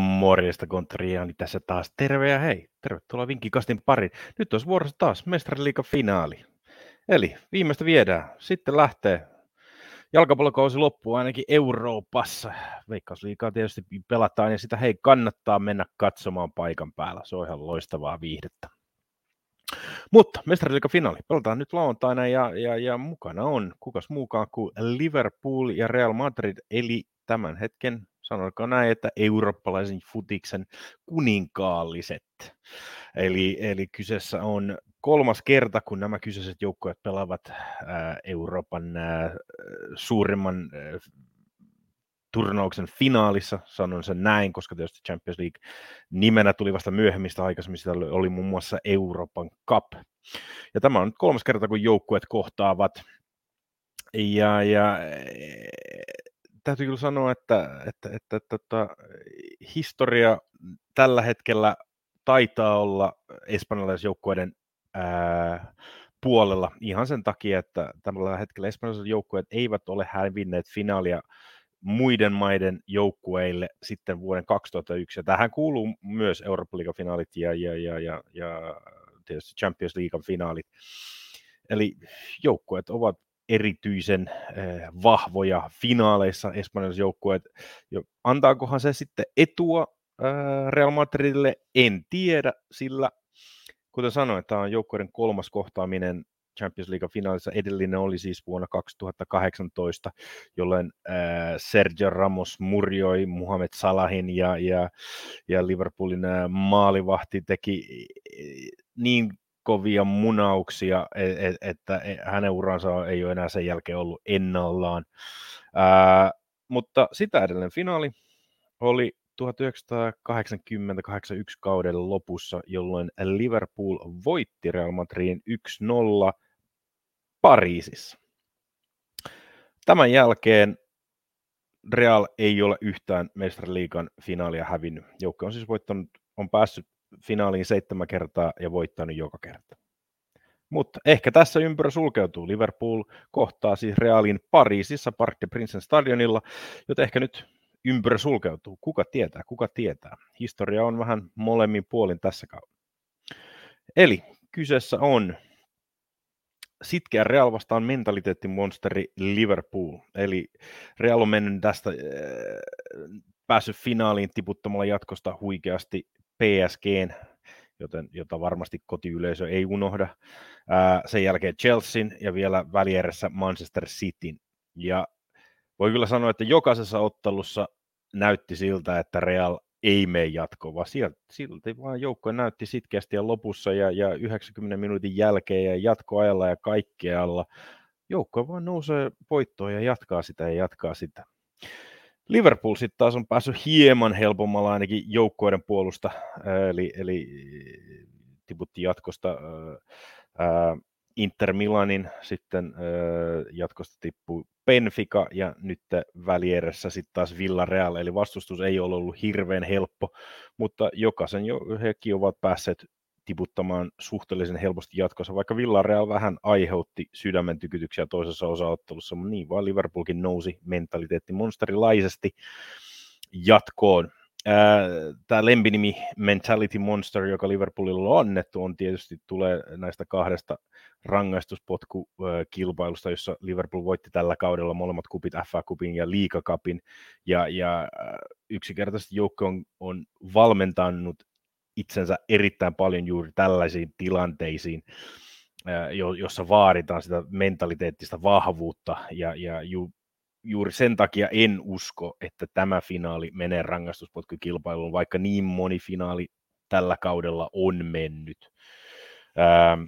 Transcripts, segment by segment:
Morjesta Kontriani tässä taas. Terve ja hei. Tervetuloa Vinkkikastin pariin. Nyt olisi vuorossa taas Mestariliikan finaali. Eli viimeistä viedään. Sitten lähtee jalkapallokausi loppuu ainakin Euroopassa. Veikkausliikaa tietysti pelataan ja sitä hei kannattaa mennä katsomaan paikan päällä. Se on ihan loistavaa viihdettä. Mutta mestariliikan finaali pelataan nyt lauantaina ja, ja, ja mukana on kukas muukaan kuin Liverpool ja Real Madrid, eli tämän hetken sanoiko näin, että eurooppalaisen futiksen kuninkaalliset. Eli, eli kyseessä on kolmas kerta, kun nämä kyseiset joukkueet pelaavat ää, Euroopan ää, suurimman ää, turnauksen finaalissa, sanon sen näin, koska tietysti Champions League nimenä tuli vasta myöhemmistä aikaisemmin, sitä oli muun muassa Euroopan Cup. Ja tämä on nyt kolmas kerta, kun joukkueet kohtaavat. Ja, ja täytyy kyllä sanoa, että, että, että, että, että tota, historia tällä hetkellä taitaa olla espanjalaisjoukkueiden puolella ihan sen takia, että tällä hetkellä espanjalaiset joukkueet eivät ole hävinneet finaalia muiden maiden joukkueille sitten vuoden 2001. Ja tähän kuuluu myös Euroopan liigan finaalit ja, ja, ja, ja, ja tietysti Champions League finaalit. Eli joukkueet ovat erityisen vahvoja finaaleissa espanjalaiset joukkueet. Antaakohan se sitten etua Real Madridille? En tiedä, sillä kuten sanoin, tämä on joukkueiden kolmas kohtaaminen Champions League finaalissa. Edellinen oli siis vuonna 2018, jolloin Sergio Ramos murjoi Muhammed Salahin ja, ja, ja Liverpoolin maalivahti teki niin kovia munauksia, e, e, että e, hänen uransa ei ole enää sen jälkeen ollut ennallaan. Ää, mutta sitä edelleen finaali oli 1980-81 kauden lopussa, jolloin Liverpool voitti Real Madridin 1-0 Pariisissa. Tämän jälkeen Real ei ole yhtään mestariliikan finaalia hävinnyt. Joukko on siis voittanut, on päässyt finaaliin seitsemän kertaa ja voittanut joka kerta. Mutta ehkä tässä ympyrä sulkeutuu. Liverpool kohtaa siis Realin Pariisissa Parc de Prinsen stadionilla, joten ehkä nyt ympyrä sulkeutuu. Kuka tietää, kuka tietää. Historia on vähän molemmin puolin tässä kaudella. Eli kyseessä on sitkeä Real vastaan mentaliteettimonsteri Liverpool. Eli Real on mennyt tästä äh, päässyt finaaliin tiputtamalla jatkosta huikeasti PSGn, joten, jota varmasti kotiyleisö ei unohda. Ää, sen jälkeen Chelsean ja vielä välieressä Manchester Cityn. Ja voi kyllä sanoa, että jokaisessa ottelussa näytti siltä, että Real ei mene jatkoon, vaan silti vaan joukko näytti sitkeästi ja lopussa ja, ja 90 minuutin jälkeen ja jatkoajalla ja kaikkealla. Joukko vaan nousee voittoon ja jatkaa sitä ja jatkaa sitä. Liverpool sitten taas on päässyt hieman helpommalla ainakin joukkoiden puolusta, eli, eli tiputti jatkosta ää, Inter Milanin, sitten ää, jatkosta tippui Benfica ja nyt välieressä sitten taas Villarreal, eli vastustus ei ole ollut hirveän helppo, mutta jokaisen jo, hekin ovat päässeet tiputtamaan suhteellisen helposti jatkossa, vaikka Villarreal vähän aiheutti sydämen tykytyksiä toisessa osaottelussa, mutta niin vaan Liverpoolkin nousi mentaliteetti monsterilaisesti jatkoon. Tämä lempinimi Mentality Monster, joka Liverpoolilla on annettu, on tietysti tulee näistä kahdesta rangaistuspotkukilpailusta, jossa Liverpool voitti tällä kaudella molemmat kupit, FA-kupin ja Liikakapin, ja, ja yksinkertaisesti joukko on, on valmentanut itsensä erittäin paljon juuri tällaisiin tilanteisiin, jossa vaaditaan sitä mentaliteettista vahvuutta ja, ja ju, juuri sen takia en usko, että tämä finaali menee rangaistuspotkukilpailuun, vaikka niin moni finaali tällä kaudella on mennyt. Ähm,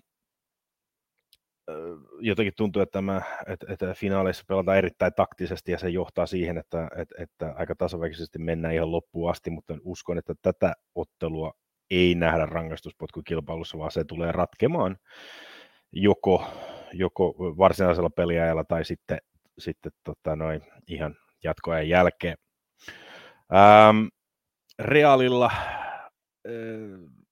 jotenkin tuntuu, että, tämä, että, että finaaleissa pelataan erittäin taktisesti ja se johtaa siihen, että, että, että aika tasaväkisesti mennään ihan loppuun asti, mutta uskon, että tätä ottelua ei nähdä rangaistuspotkukilpailussa, vaan se tulee ratkemaan joko, joko varsinaisella peliajalla tai sitten, sitten tota noin, ihan jatkoajan jälkeen. Ähm, Realilla äh,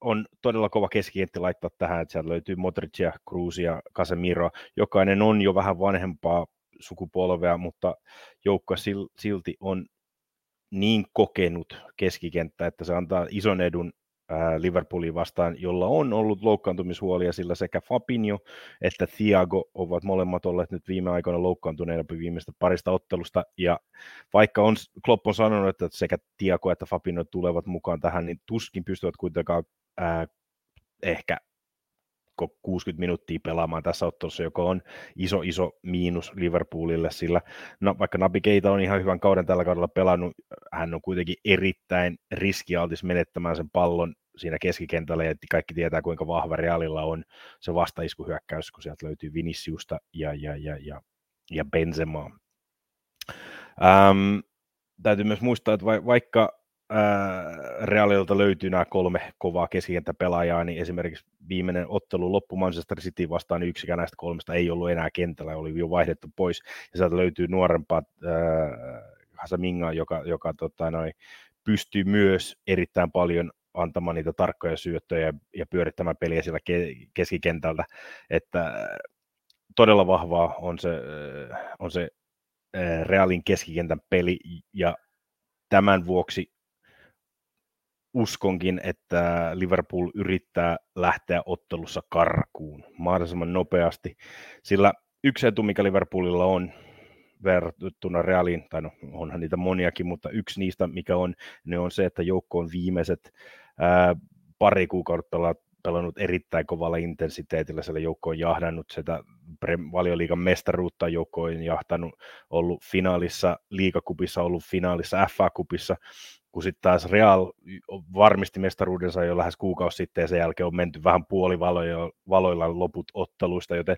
on todella kova keskikenttä laittaa tähän, että sieltä löytyy Modricia, Cruzia, Casemiro. Jokainen on jo vähän vanhempaa sukupolvea, mutta joukko silti on niin kokenut keskikenttä, että se antaa ison edun Liverpooliin vastaan, jolla on ollut loukkaantumishuolia, sillä sekä Fabinho että Thiago ovat molemmat olleet nyt viime aikoina loukkaantuneena viimeistä parista ottelusta, ja vaikka on, Klopp on sanonut, että sekä Thiago että Fabinho tulevat mukaan tähän, niin tuskin pystyvät kuitenkaan ää, ehkä 60 minuuttia pelaamaan tässä ottelussa, joka on iso, iso miinus Liverpoolille, sillä no, vaikka Nabi Keita on ihan hyvän kauden tällä kaudella pelannut, hän on kuitenkin erittäin riskialtis menettämään sen pallon siinä keskikentällä, ja kaikki tietää, kuinka vahva Realilla on se vastaiskuhyökkäys, kun sieltä löytyy Viniciusta ja, ja, ja, ja, ja Benzemaa. Ähm, täytyy myös muistaa, että vaikka Realilta löytyy nämä kolme kovaa keskikenttäpelaajaa, niin esimerkiksi viimeinen ottelu loppu Manchester City vastaan niin yksikään näistä kolmesta ei ollut enää kentällä, oli jo vaihdettu pois, ja sieltä löytyy nuorempaa äh, Hasaminga, joka, joka tota, noin, pystyy myös erittäin paljon antamaan niitä tarkkoja syöttöjä ja pyörittämään peliä siellä ke- keskikentältä, että todella vahvaa on se, on se Realin keskikentän peli, ja tämän vuoksi uskonkin, että Liverpool yrittää lähteä ottelussa karkuun mahdollisimman nopeasti, sillä yksi etu, mikä Liverpoolilla on verrattuna Realiin, tai no onhan niitä moniakin, mutta yksi niistä, mikä on, ne on se, että joukko on viimeiset pari kuukautta pelannut erittäin kovalla intensiteetillä, siellä joukko on jahdannut sitä valioliigan mestaruutta, joukko on jahtanut, ollut finaalissa, liigakupissa, ollut finaalissa, FA-kupissa, kun sitten taas Real varmisti mestaruudensa jo lähes kuukausi sitten ja sen jälkeen on menty vähän puolivaloilla loput otteluista, joten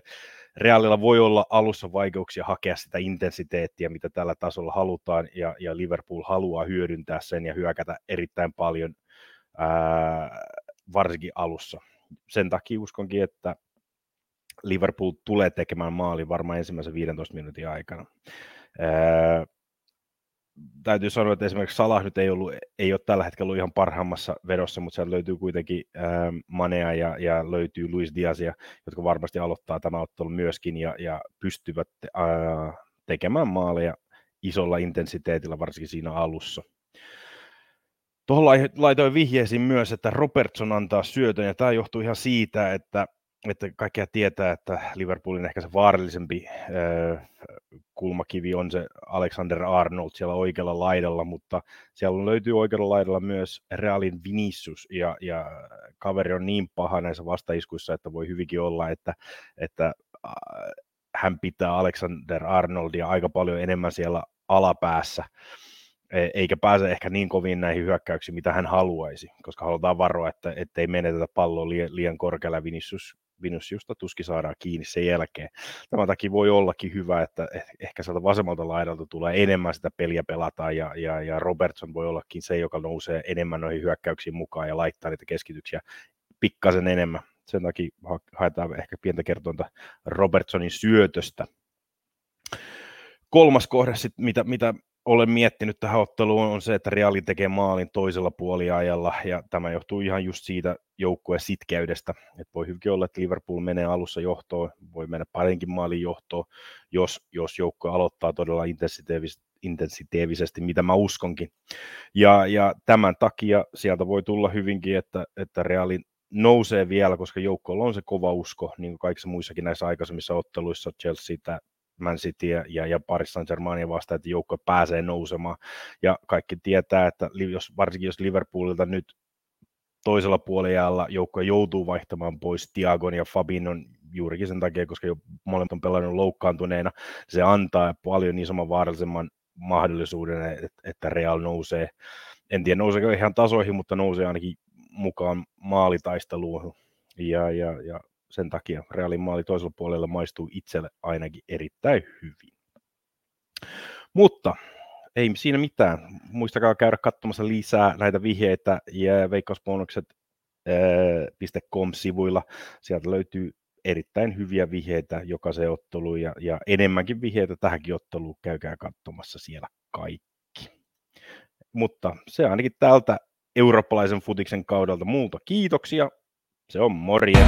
Realilla voi olla alussa vaikeuksia hakea sitä intensiteettiä, mitä tällä tasolla halutaan ja, ja Liverpool haluaa hyödyntää sen ja hyökätä erittäin paljon ää, varsinkin alussa. Sen takia uskonkin, että Liverpool tulee tekemään maali varmaan ensimmäisen 15 minuutin aikana. Ää, täytyy sanoa, että esimerkiksi Salah nyt ei, ollut, ei ole tällä hetkellä ollut ihan parhaimmassa vedossa, mutta sieltä löytyy kuitenkin ää, Manea ja, ja löytyy Luis Diazia, jotka varmasti aloittaa tämä ottelu myöskin ja, ja pystyvät ää, tekemään maaleja isolla intensiteetillä, varsinkin siinä alussa. Tuohon laitoin vihjeisiin myös, että Robertson antaa syötön, ja tämä johtuu ihan siitä, että että kaikkia tietää, että Liverpoolin ehkä se vaarallisempi äh, kulmakivi on se Alexander Arnold siellä oikealla laidalla, mutta siellä löytyy oikealla laidalla myös Realin Vinicius, ja, ja kaveri on niin paha näissä vastaiskuissa, että voi hyvinkin olla, että, että äh, hän pitää Alexander Arnoldia aika paljon enemmän siellä alapäässä, eikä pääse ehkä niin kovin näihin hyökkäyksiin, mitä hän haluaisi, koska halutaan varoa, että ei menetetä palloa liian, liian korkealla. Vinicius Viniciusta tuskin saadaan kiinni sen jälkeen. Tämän takia voi ollakin hyvä, että eh, ehkä sieltä vasemmalta laidalta tulee enemmän sitä peliä pelataan ja, ja, ja Robertson voi ollakin se, joka nousee enemmän noihin hyökkäyksiin mukaan ja laittaa niitä keskityksiä pikkasen enemmän. Sen takia haetaan ehkä pientä kertointa Robertsonin syötöstä. Kolmas kohde, sit, mitä, mitä olen miettinyt tähän otteluun on se, että Reali tekee maalin toisella puoliajalla, ja tämä johtuu ihan just siitä joukkueen sitkeydestä, että voi hyvinkin olla, että Liverpool menee alussa johtoon, voi mennä parinkin maalin johtoon, jos, jos joukkue aloittaa todella intensitiivisesti, intensitiivisesti, mitä mä uskonkin. Ja, ja tämän takia sieltä voi tulla hyvinkin, että, että Realin nousee vielä, koska joukkoilla on se kova usko, niin kuin kaikissa muissakin näissä aikaisemmissa otteluissa, Chelsea, Man City ja, ja Paris Saint-Germainia vastaan, että joukko pääsee nousemaan. Ja kaikki tietää, että jos, varsinkin jos Liverpoolilta nyt toisella puolella joukko joutuu vaihtamaan pois Tiagon ja Fabinon juurikin sen takia, koska jo molemmat on pelannut loukkaantuneena, se antaa paljon isomman vaarallisemman mahdollisuuden, että Real nousee. En tiedä nouseeko ihan tasoihin, mutta nousee ainakin mukaan maalitaisteluun. Ja, ja, ja sen takia Realin maali toisella puolella maistuu itselle ainakin erittäin hyvin. Mutta ei siinä mitään. Muistakaa käydä katsomassa lisää näitä vihjeitä ja veikkausbonukset.com-sivuilla. Sieltä löytyy erittäin hyviä vihjeitä jokaiseen otteluun ja, ja enemmänkin vihjeitä tähänkin otteluun. Käykää katsomassa siellä kaikki. Mutta se ainakin tältä eurooppalaisen futiksen kaudelta muuta. Kiitoksia. so moria